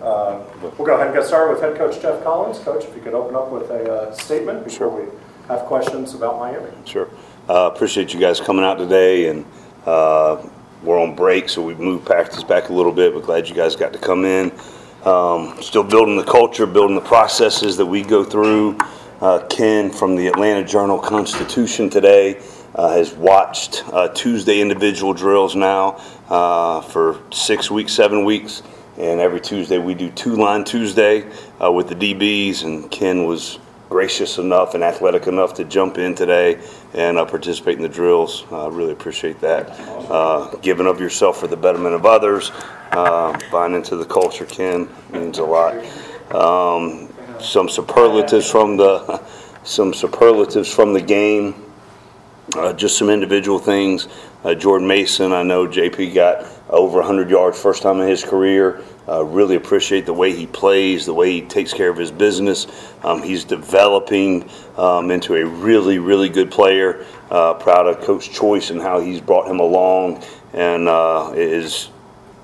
Uh, We'll go ahead and get started with head coach Geoff Collins. Coach, if you could open up with a uh, statement before we have questions about Miami. Sure. Uh, appreciate you guys coming out today, and uh, we're on break, so we've moved practice back a little bit. But glad you guys got to come in. Um, still building the culture, building the processes that we go through. Uh, Ken from the Atlanta Journal Constitution today uh, has watched uh, Tuesday individual drills now uh, for six weeks, seven weeks. And every Tuesday we do two line Tuesday uh, with the DBs, and Ken was gracious enough and athletic enough to jump in today and uh, participate in the drills. I uh, really appreciate that. Uh, giving of yourself for the betterment of others, uh, buying into the culture, Ken, means a lot. Um, some superlatives from the some superlatives from the game. Uh, just some individual things. Uh, Jordan Mason, I know JP got over 100 yards first time in his career. Uh, really appreciate the way he plays, the way he takes care of his business. Um, he's developing um, into a really, really good player. Uh, proud of Coach Choice and how he's brought him along and uh, is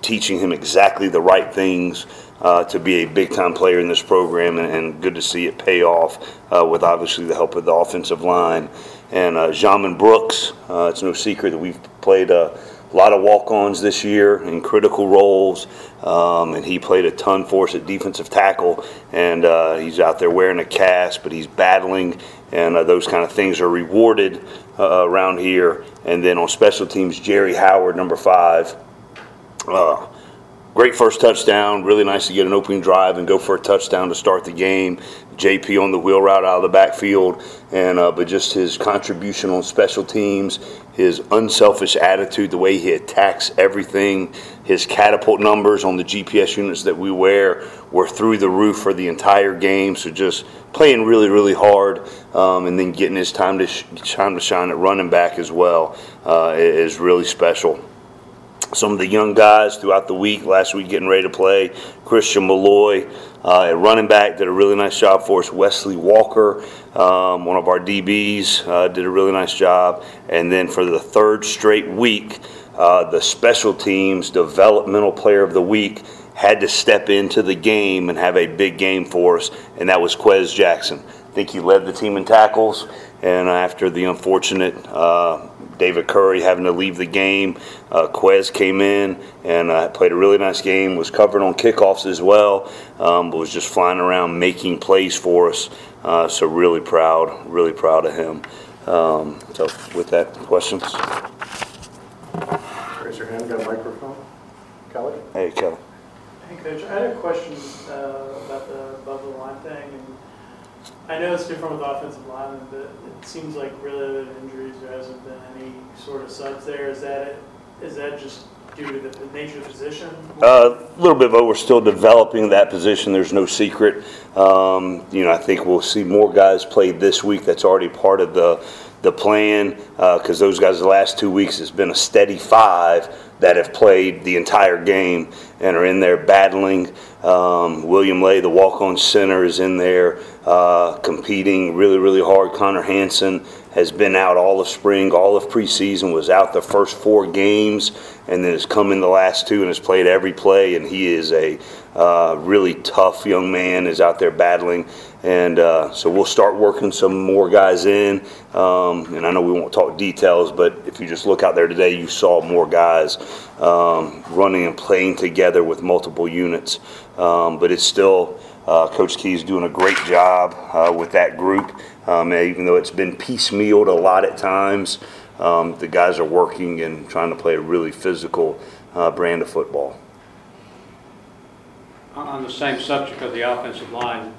teaching him exactly the right things uh, to be a big time player in this program, and, and good to see it pay off uh, with obviously the help of the offensive line. And uh, Jamin Brooks, uh, it's no secret that we've played a lot of walk ons this year in critical roles, um, and he played a ton for us at defensive tackle. And uh, he's out there wearing a cast, but he's battling, and uh, those kind of things are rewarded uh, around here. And then on special teams, Jerry Howard, number five. Uh, great first touchdown. Really nice to get an opening drive and go for a touchdown to start the game. JP on the wheel route out of the backfield, and uh, but just his contribution on special teams, his unselfish attitude, the way he attacks everything, his catapult numbers on the GPS units that we wear were through the roof for the entire game. So just playing really, really hard, um, and then getting his time to sh- time to shine at running back as well uh, is really special some of the young guys throughout the week, last week getting ready to play. Christian Malloy uh, at running back did a really nice job for us. Wesley Walker, um, one of our DBs, uh, did a really nice job. And then for the third straight week, uh, the special teams developmental player of the week had to step into the game and have a big game for us, and that was Quez Jackson. I think he led the team in tackles, and after the unfortunate uh, David Curry having to leave the game. Uh, Quez came in and uh, played a really nice game. Was covered on kickoffs as well, um, but was just flying around making plays for us. Uh, so really proud, really proud of him. Um, so with that, questions? Raise your hand, got a microphone. Kelly? Hey, Kelly. Hey, Coach, I had a question uh, about the above the line thing. And I know it's different with offensive linemen, but it seems like really with injuries, there hasn't been any sort of subs there. Is that it? Is that just due to the nature of the position? Uh, A little bit, but we're still developing that position. There's no secret. Um, you know, I think we'll see more guys play this week. That's already part of the the plan because uh, those guys the last two weeks has been a steady five that have played the entire game and are in there battling. Um, William Lay, the walk-on center, is in there uh, competing really, really hard. Connor Hanson has been out all of spring, all of preseason, was out the first four games, and then has come in the last two and has played every play. And he is a uh, really tough young man, is out there battling. And uh, so we'll start working some more guys in. Um, and I know we won't talk details, but if you just look out there today, you saw more guys um, running and playing together with multiple units. Um, but it's still, uh, Coach Key is doing a great job uh, with that group. Um, even though it's been piecemealed a lot at times, um, the guys are working and trying to play a really physical uh, brand of football. On the same subject of the offensive line,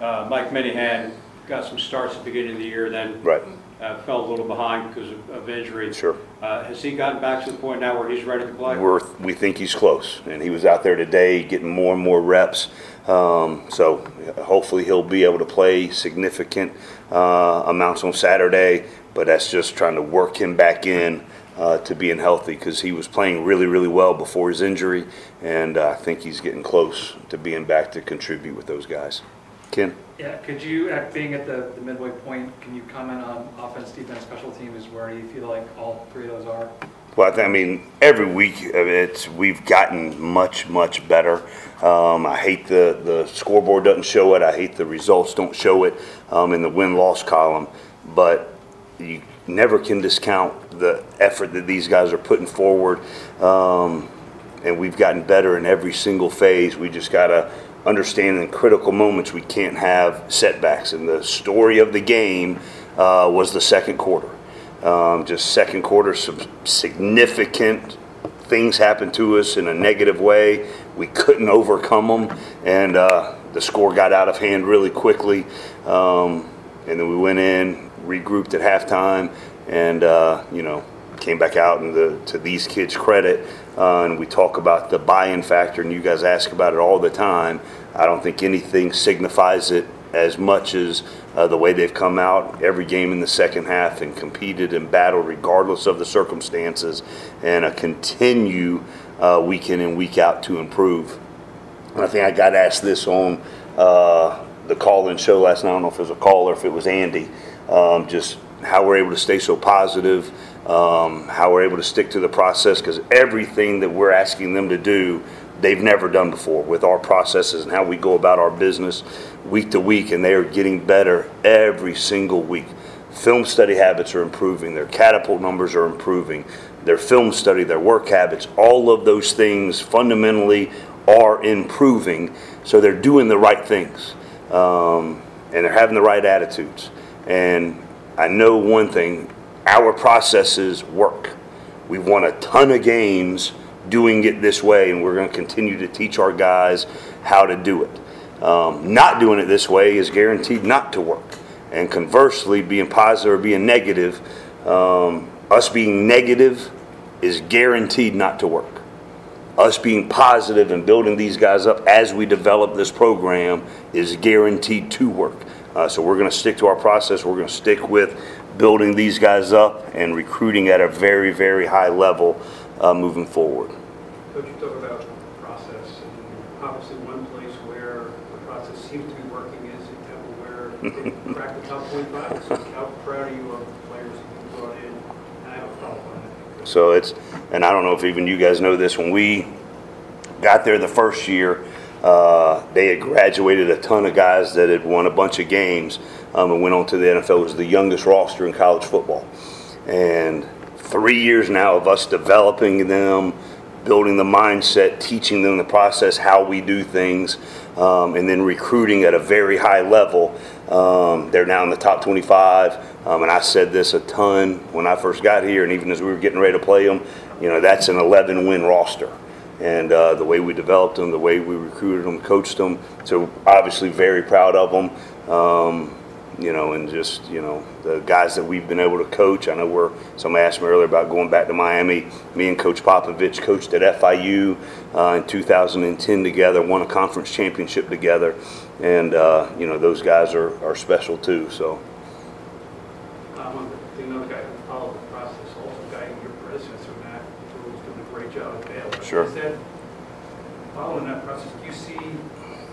uh, Mike Minihan got some starts at the beginning of the year, then Right. uh, fell a little behind because of, of injury. Sure. Uh, has he gotten back to the point now where he's ready to play? We're, we think he's close, and he was out there today getting more and more reps. Um, so hopefully he'll be able to play significant uh, amounts on Saturday. But that's just trying to work him back in uh, to being healthy because he was playing really, really well before his injury, and uh, I think he's getting close to being back to contribute with those guys. Ken. Yeah, could you, at being at the, the midway point, can you comment on offense, defense, special teams, where you feel like all three of those are? Well, I, I mean, every week uh, it's we've gotten much much better. Um, I hate the the scoreboard doesn't show it. I hate the results don't show it um, in the win loss column. But you never can discount the effort that these guys are putting forward. Um, and we've gotten better in every single phase. We just gotta understand in critical moments we can't have setbacks. And the story of the game uh, was the second quarter. Um, just second quarter, some significant things happened to us in a negative way. We couldn't overcome them, and uh, the score got out of hand really quickly. Um, and then we went in, regrouped at halftime, and uh, you know came back out. And the, to these kids' credit, uh, and we talk about the buy-in factor, and you guys ask about it all the time. I don't think anything signifies it as much as uh, the way they've come out every game in the second half and competed and battled regardless of the circumstances, and continue uh, week in and week out to improve. And I think I got asked this on uh, the call-in show last night. I don't know if it was a call or if it was Andy. Um, just how we're able to stay so positive, um, how we're able to stick to the process, because everything that we're asking them to do, they've never done before with our processes and how we go about our business week to week, and they are getting better every single week. Film study habits are improving, their catapult numbers are improving, their film study, their work habits, all of those things fundamentally are improving. So they're doing the right things um, and they're having the right attitudes. And I know one thing our processes work. We've won a ton of games doing it this way, and we're going to continue to teach our guys how to do it. Um, not doing it this way is guaranteed not to work. And conversely, being positive or being negative, um, us being negative is guaranteed not to work. Us being positive and building these guys up as we develop this program is guaranteed to work. Uh, so we're going to stick to our process. We're going to stick with building these guys up and recruiting at a very, very high level uh, moving forward. You talk about process, and obviously one place where the process seems to be working is in Temple where they cracked the top 25. So how proud are you of the players you brought in? And I have a on. So it's, and I don't know if even you guys know this, when we got there the first year, uh, they had graduated a ton of guys that had won a bunch of games um, and went on to the NFL. It was the youngest roster in college football. And three years now of us developing them, building the mindset, teaching them the process, how we do things, um, and then recruiting at a very high level. Um, they're now in the top 25. Um, and I said this a ton when I first got here, and even as we were getting ready to play them, you know, that's an 11 win roster. And uh, the way we developed them, the way we recruited them, coached them. So obviously, very proud of them. Um, you know, and just, you know, the guys that we've been able to coach. I know we're, somebody asked me earlier about going back to Miami. Me and Coach Popovich coached at FIU uh, in 2010 together, won a conference championship together. And, uh, you know, those guys are, are special too. So, Uh, one thing, another guy who followed the process, also a guy, your predecessor, Matt, who was doing a great job at Baylor. Sure. Is that, following that process, do you see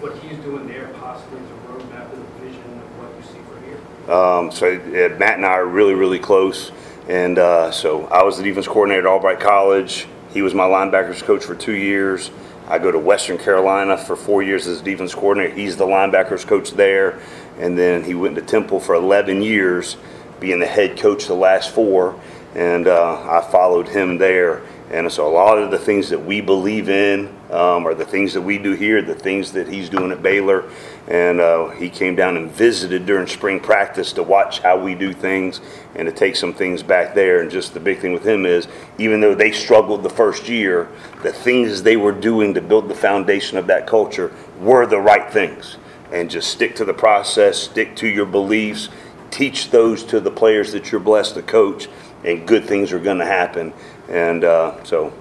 what he's doing there possibly as a roadmap of the vision of what you see for here? Um, so uh, Matt and I are really, really close. And uh, so I was the defense coordinator at Albright College. He was my linebackers coach for two years. I go to Western Carolina for four years as defense coordinator. He's the linebackers coach there. And then he went to Temple for 11 years, being the head coach the last four. And uh, I followed him there. And so a lot of the things that we believe in um, are the things that we do here, the things that he's doing at Baylor. And uh, he came down and visited during spring practice to watch how we do things and to take some things back there. And just the big thing with him is, even though they struggled the first year, the things they were doing to build the foundation of that culture were the right things. And just stick to the process, stick to your beliefs, teach those to the players that you're blessed to coach, and good things are going to happen. And uh, so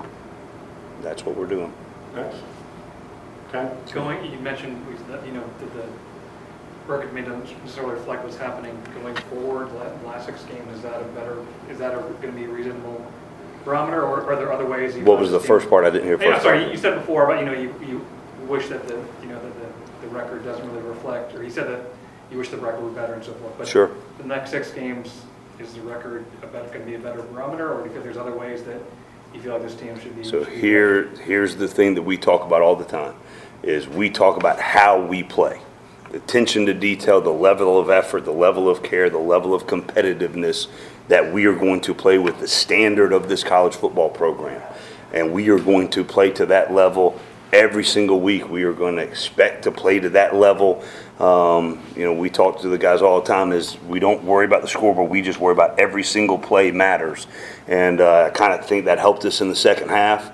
that's what we're doing. Okay. Going, you mentioned, you know, that the record may not necessarily reflect what's happening going forward. Last six game, is that a better, is that going to be a reasonable barometer, or are there other ways? you What was the first part I didn't hear Yeah, first? sorry, you said before about, you know, you, you wish that the, you know, that the, the record doesn't really reflect, or you said that you wish the record were better and so forth. but Sure. The next six games, is the record going to be a better barometer, or do you think there's other ways that you feel like this team should be? So should be here, here's the thing that we talk about all the time, is we talk about how we play. The attention to detail, the level of effort, the level of care, the level of competitiveness that we are going to play with the standard of this college football program. And we are going to play to that level every single week. We are going to expect to play to that level. Um, you know, we talk to the guys all the time is we don't worry about the scoreboard. We just worry about every single play matters. And uh, I kind of think that helped us in the second half.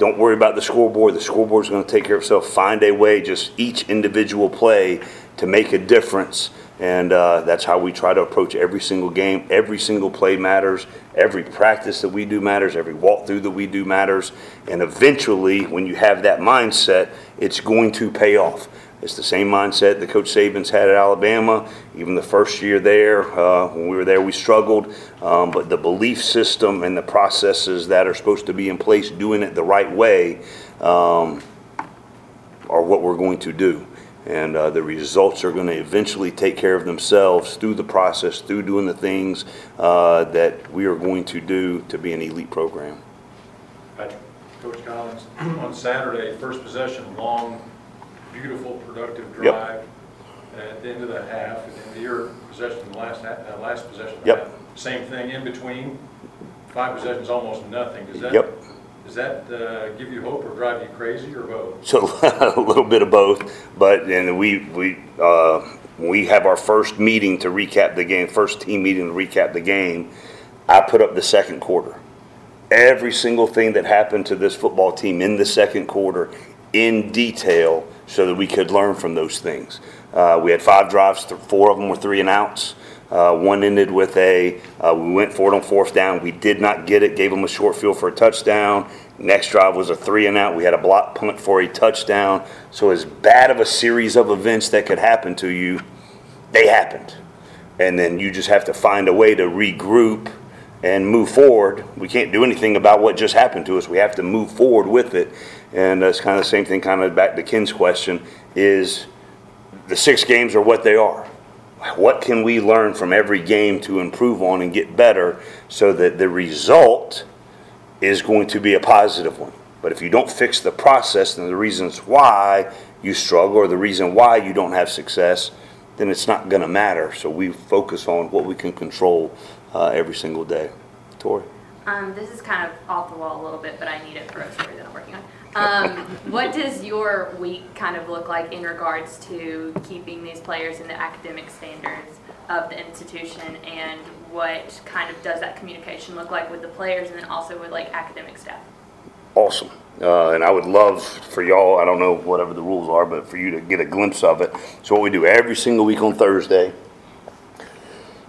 Don't worry about the scoreboard. The scoreboard's going to take care of itself. Find a way, just each individual play, to make a difference. And uh, that's how we try to approach every single game. Every single play matters. Every practice that we do matters. Every walkthrough that we do matters. And eventually, when you have that mindset, it's going to pay off. It's the same mindset that Coach Saban's had at Alabama. Even the first year there, uh, when we were there, we struggled. Um, but the belief system and the processes that are supposed to be in place, doing it the right way, um, are what we're going to do. And uh, the results are going to eventually take care of themselves through the process, through doing the things uh, that we are going to do to be an elite program. Coach Collins, on Saturday, first possession, long, beautiful, productive Yep. drive. At the end of the half, and then your possession, the last, ha- uh, last possession. of the Yep. half, Same thing in between, five possessions, almost nothing. Does that? Yep. Does that uh, give you hope or drive you crazy or both? So a little bit of both, but and we we uh, when we have our first meeting to recap the game, first team meeting to recap the game. I put up the second quarter. Every single thing that happened to this football team in the second quarter, in detail, so that we could learn from those things. Uh, we had five drives. th- Four of them were three and outs. Uh, one ended with a, uh, we went for it on fourth down. We did not get it, gave them a short field for a touchdown. Next drive was a three and out. We had a block punt for a touchdown. So, as bad of a series of events that could happen to you, they happened. And then you just have to find a way to regroup and move forward. We can't do anything about what just happened to us. We have to move forward with it. And it's kind of the same thing, kind of back to Ken's question, is the six games are what they are. What can we learn from every game to improve on and get better so that the result is going to be a positive one? But if you don't fix the process and the reasons why you struggle or the reason why you don't have success, then it's not going to matter. So we focus on what we can control uh, every single day. Tori? Um, this is kind of off the wall a little bit, but I need it for a story that I'm working on. Um, what does your week kind of look like in regards to keeping these players in the academic standards of the institution, and what kind of does that communication look like with the players, and then also with like academic staff? awesome. Uh, and I would love for y'all, I don't know whatever the rules are, but for you to get a glimpse of it. So, what we do every single week on Thursday.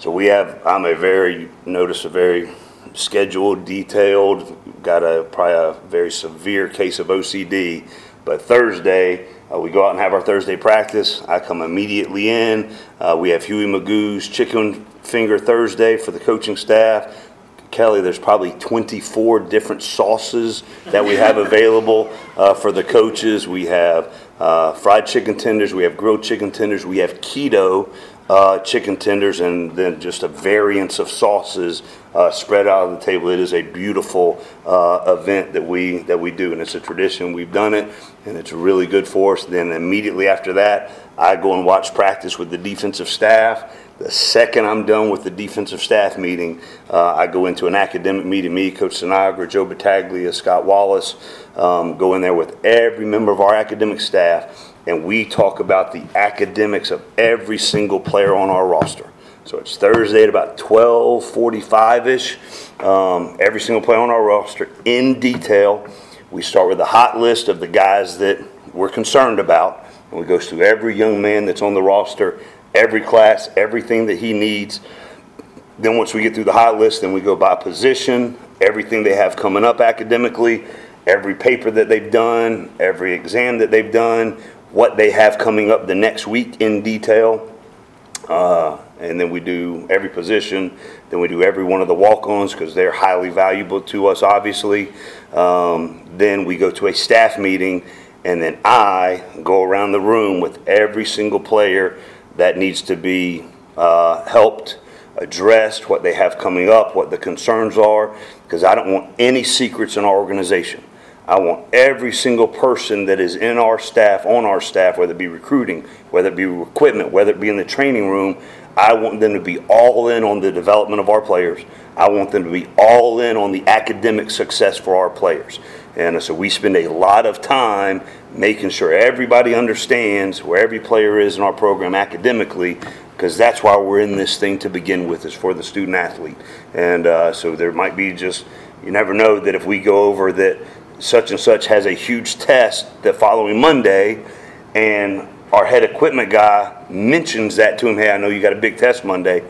So, we have, I'm a very, notice a very scheduled, detailed, got a probably a very severe case of OCD. But Thursday, uh, we go out and have our Thursday practice. I come immediately in. Uh, we have Huey Magoo's Chicken Finger Thursday for the coaching staff. Kelly, there's probably 24 different sauces that we have available uh, for the coaches. We have uh, fried chicken tenders, we have grilled chicken tenders, we have keto uh, chicken tenders, and then just a variance of sauces uh, spread out on the table. It is a beautiful uh, event that we that we do, and it's a tradition. We've done it, and it's really good for us. Then immediately after that, I go and watch practice with the defensive staff. The second I'm done with the defensive staff meeting, uh, I go into an academic meeting. Me, Coach Sinagra, Joe Battaglia, Scott Wallace, um, go in there with every member of our academic staff, and we talk about the academics of every single player on our roster. So it's Thursday at about 12:45ish. Um, every single player on our roster in detail. We start with a hot list of the guys that we're concerned about, and we go through every young man that's on the roster, every class, everything that he needs. Then once we get through the hot list, then we go by position, everything they have coming up academically, every paper that they've done, every exam that they've done, what they have coming up the next week in detail. Uh, and then we do every position. Then we do every one of the walk-ons because they're highly valuable to us, obviously. Um, then we go to a staff meeting, and then I go around the room with every single player that needs to be uh, helped addressed, what they have coming up, what the concerns are, because I don't want any secrets in our organization. I want every single person that is in our staff, on our staff, whether it be recruiting, whether it be equipment, whether it be in the training room, I want them to be all in on the development of our players. I want them to be all in on the academic success for our players. And so we spend a lot of time making sure everybody understands where every player is in our program academically, because that's why we're in this thing to begin with, is for the student athlete. And uh, so there might be just, you never know that if we go over that such and such has a huge test the following Monday, and our head equipment guy mentions that to him, hey, I know you got a big test Monday,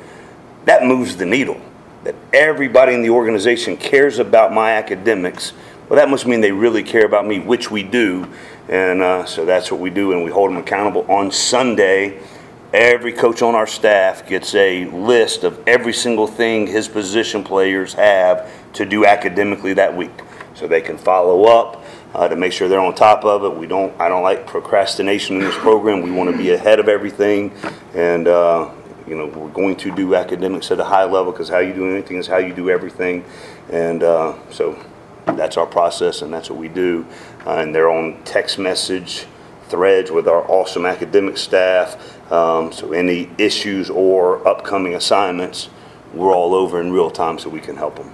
that moves the needle. That everybody in the organization cares about my academics. Well, that must mean they really care about me, which we do. And uh, so that's what we do, and we hold them accountable. On Sunday, every coach on our staff gets a list of every single thing his position players have to do academically that week. So they can follow up uh, to make sure they're on top of it. We don't, I don't like procrastination in this program. We want to be ahead of everything. And, uh, you know, we're going to do academics at a high level because how you do anything is how you do everything. And uh, so that's our process and that's what we do. Uh, and they're on text message threads with our awesome academic staff. Um, so any issues or upcoming assignments, we're all over in real time so we can help them.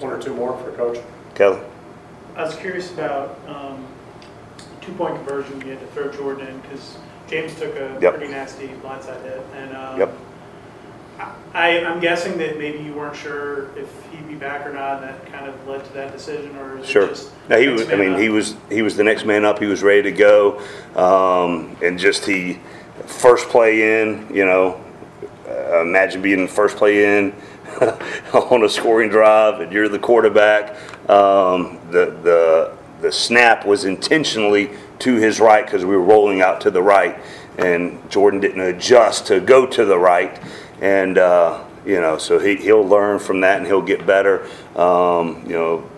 One or two more for Coach. Kelly? I was curious about um, two-point conversion, you had to throw Jordan in, because James took a Yep. pretty nasty blindside hit, and um, Yep. I, I'm guessing that maybe you weren't sure if he'd be back or not, and that kind of led to that decision, or is it Sure. just? No, he was, I mean, he was, he was the next man up. He was ready to go. Um, and just he, first play in, you know, uh, imagine being the first play in on a scoring drive and you're the quarterback. Um, the, the, the snap was intentionally to his right because we were rolling out to the right and Jordan didn't adjust to go to the right. And, uh, you know, so he, he'll learn from that and he'll get better. Um, you know,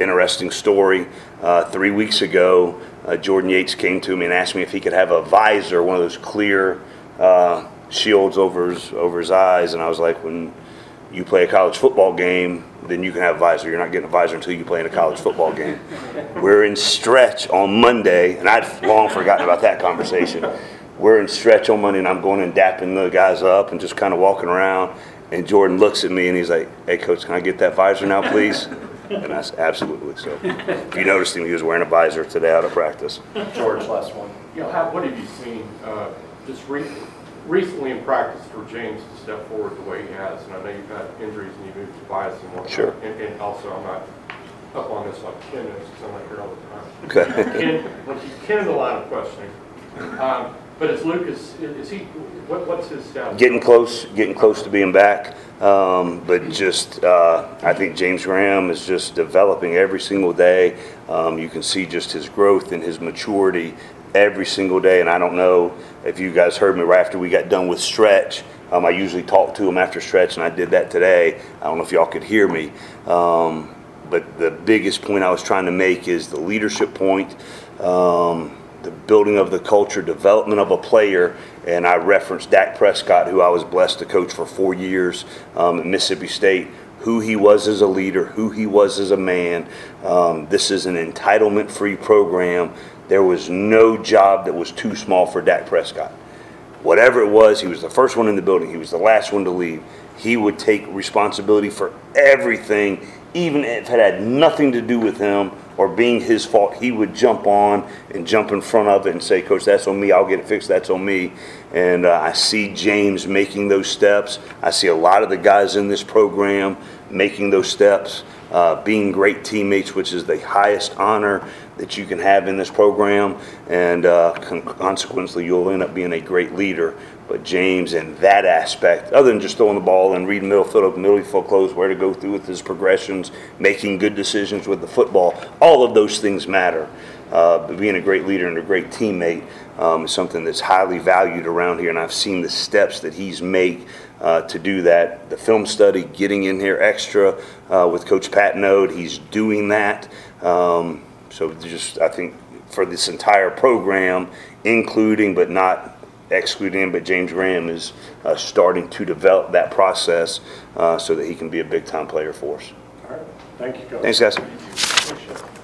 interesting story. Uh, three weeks ago, uh, Jordan Yates came to me and asked me if he could have a visor, one of those clear uh, shields over his over his eyes, and I was like, when you play a college football game, then you can have a visor. You're not getting a visor until you play in a college football game. We're in stretch on Monday, and I'd long forgotten about that conversation. We're in stretch on Monday, and I'm going and dapping the guys up and just kind of walking around. And Jordan looks at me and he's like, "Hey, coach, can I get that visor now, please?" And I said, "Absolutely." So, if you noticed him, he was wearing a visor today out of practice. George, last one. You know, how, what have you seen, uh, just re- recently in practice for James to step forward the way he has? And I know you've had injuries and you've moved to bias and whatnot. Sure. And, and also, I'm not up on this like Ken is, because I'm not here all the time. Okay. Ken, when he, Ken the line of questioning. Um, but is Lucas, is he, what, what's his status? getting close, getting close to being back. Um, but just, uh, I think James Graham is just developing every single day. Um, you can see just his growth and his maturity every single day. And I don't know if you guys heard me right after we got done with stretch. Um, I usually talk to them after stretch, and I did that today. I don't know if y'all could hear me. Um, but the biggest point I was trying to make is the leadership point. Um, the building of the culture, development of a player, and I referenced Dak Prescott, who I was blessed to coach for four years um, at Mississippi State, who he was as a leader, who he was as a man. Um, this is an entitlement free program. There was no job that was too small for Dak Prescott. Whatever it was, he was the first one in the building, he was the last one to leave. He would take responsibility for everything, even if it had nothing to do with him or being his fault, he would jump on and jump in front of it and say, Coach, that's on me. I'll get it fixed. That's on me. And uh, I see James making those steps. I see a lot of the guys in this program making those steps, uh, being great teammates, which is the highest honor that you can have in this program. And uh, con- consequently, you'll end up being a great leader. But James, in that aspect, other than just throwing the ball and reading middle field, middle field close, where to go through with his progressions, making good decisions with the football, all of those things matter. Uh, but being a great leader and a great teammate um, is something that's highly valued around here, and I've seen the steps that he's made uh, to do that. The film study, getting in here extra uh, with Coach Patenaude, he's doing that. Um, so just, I think for this entire program, including but not excluding, but James Graham is uh, starting to develop that process uh, so that he can be a big-time player for us. All right, thank you, Coach. Thanks, guys.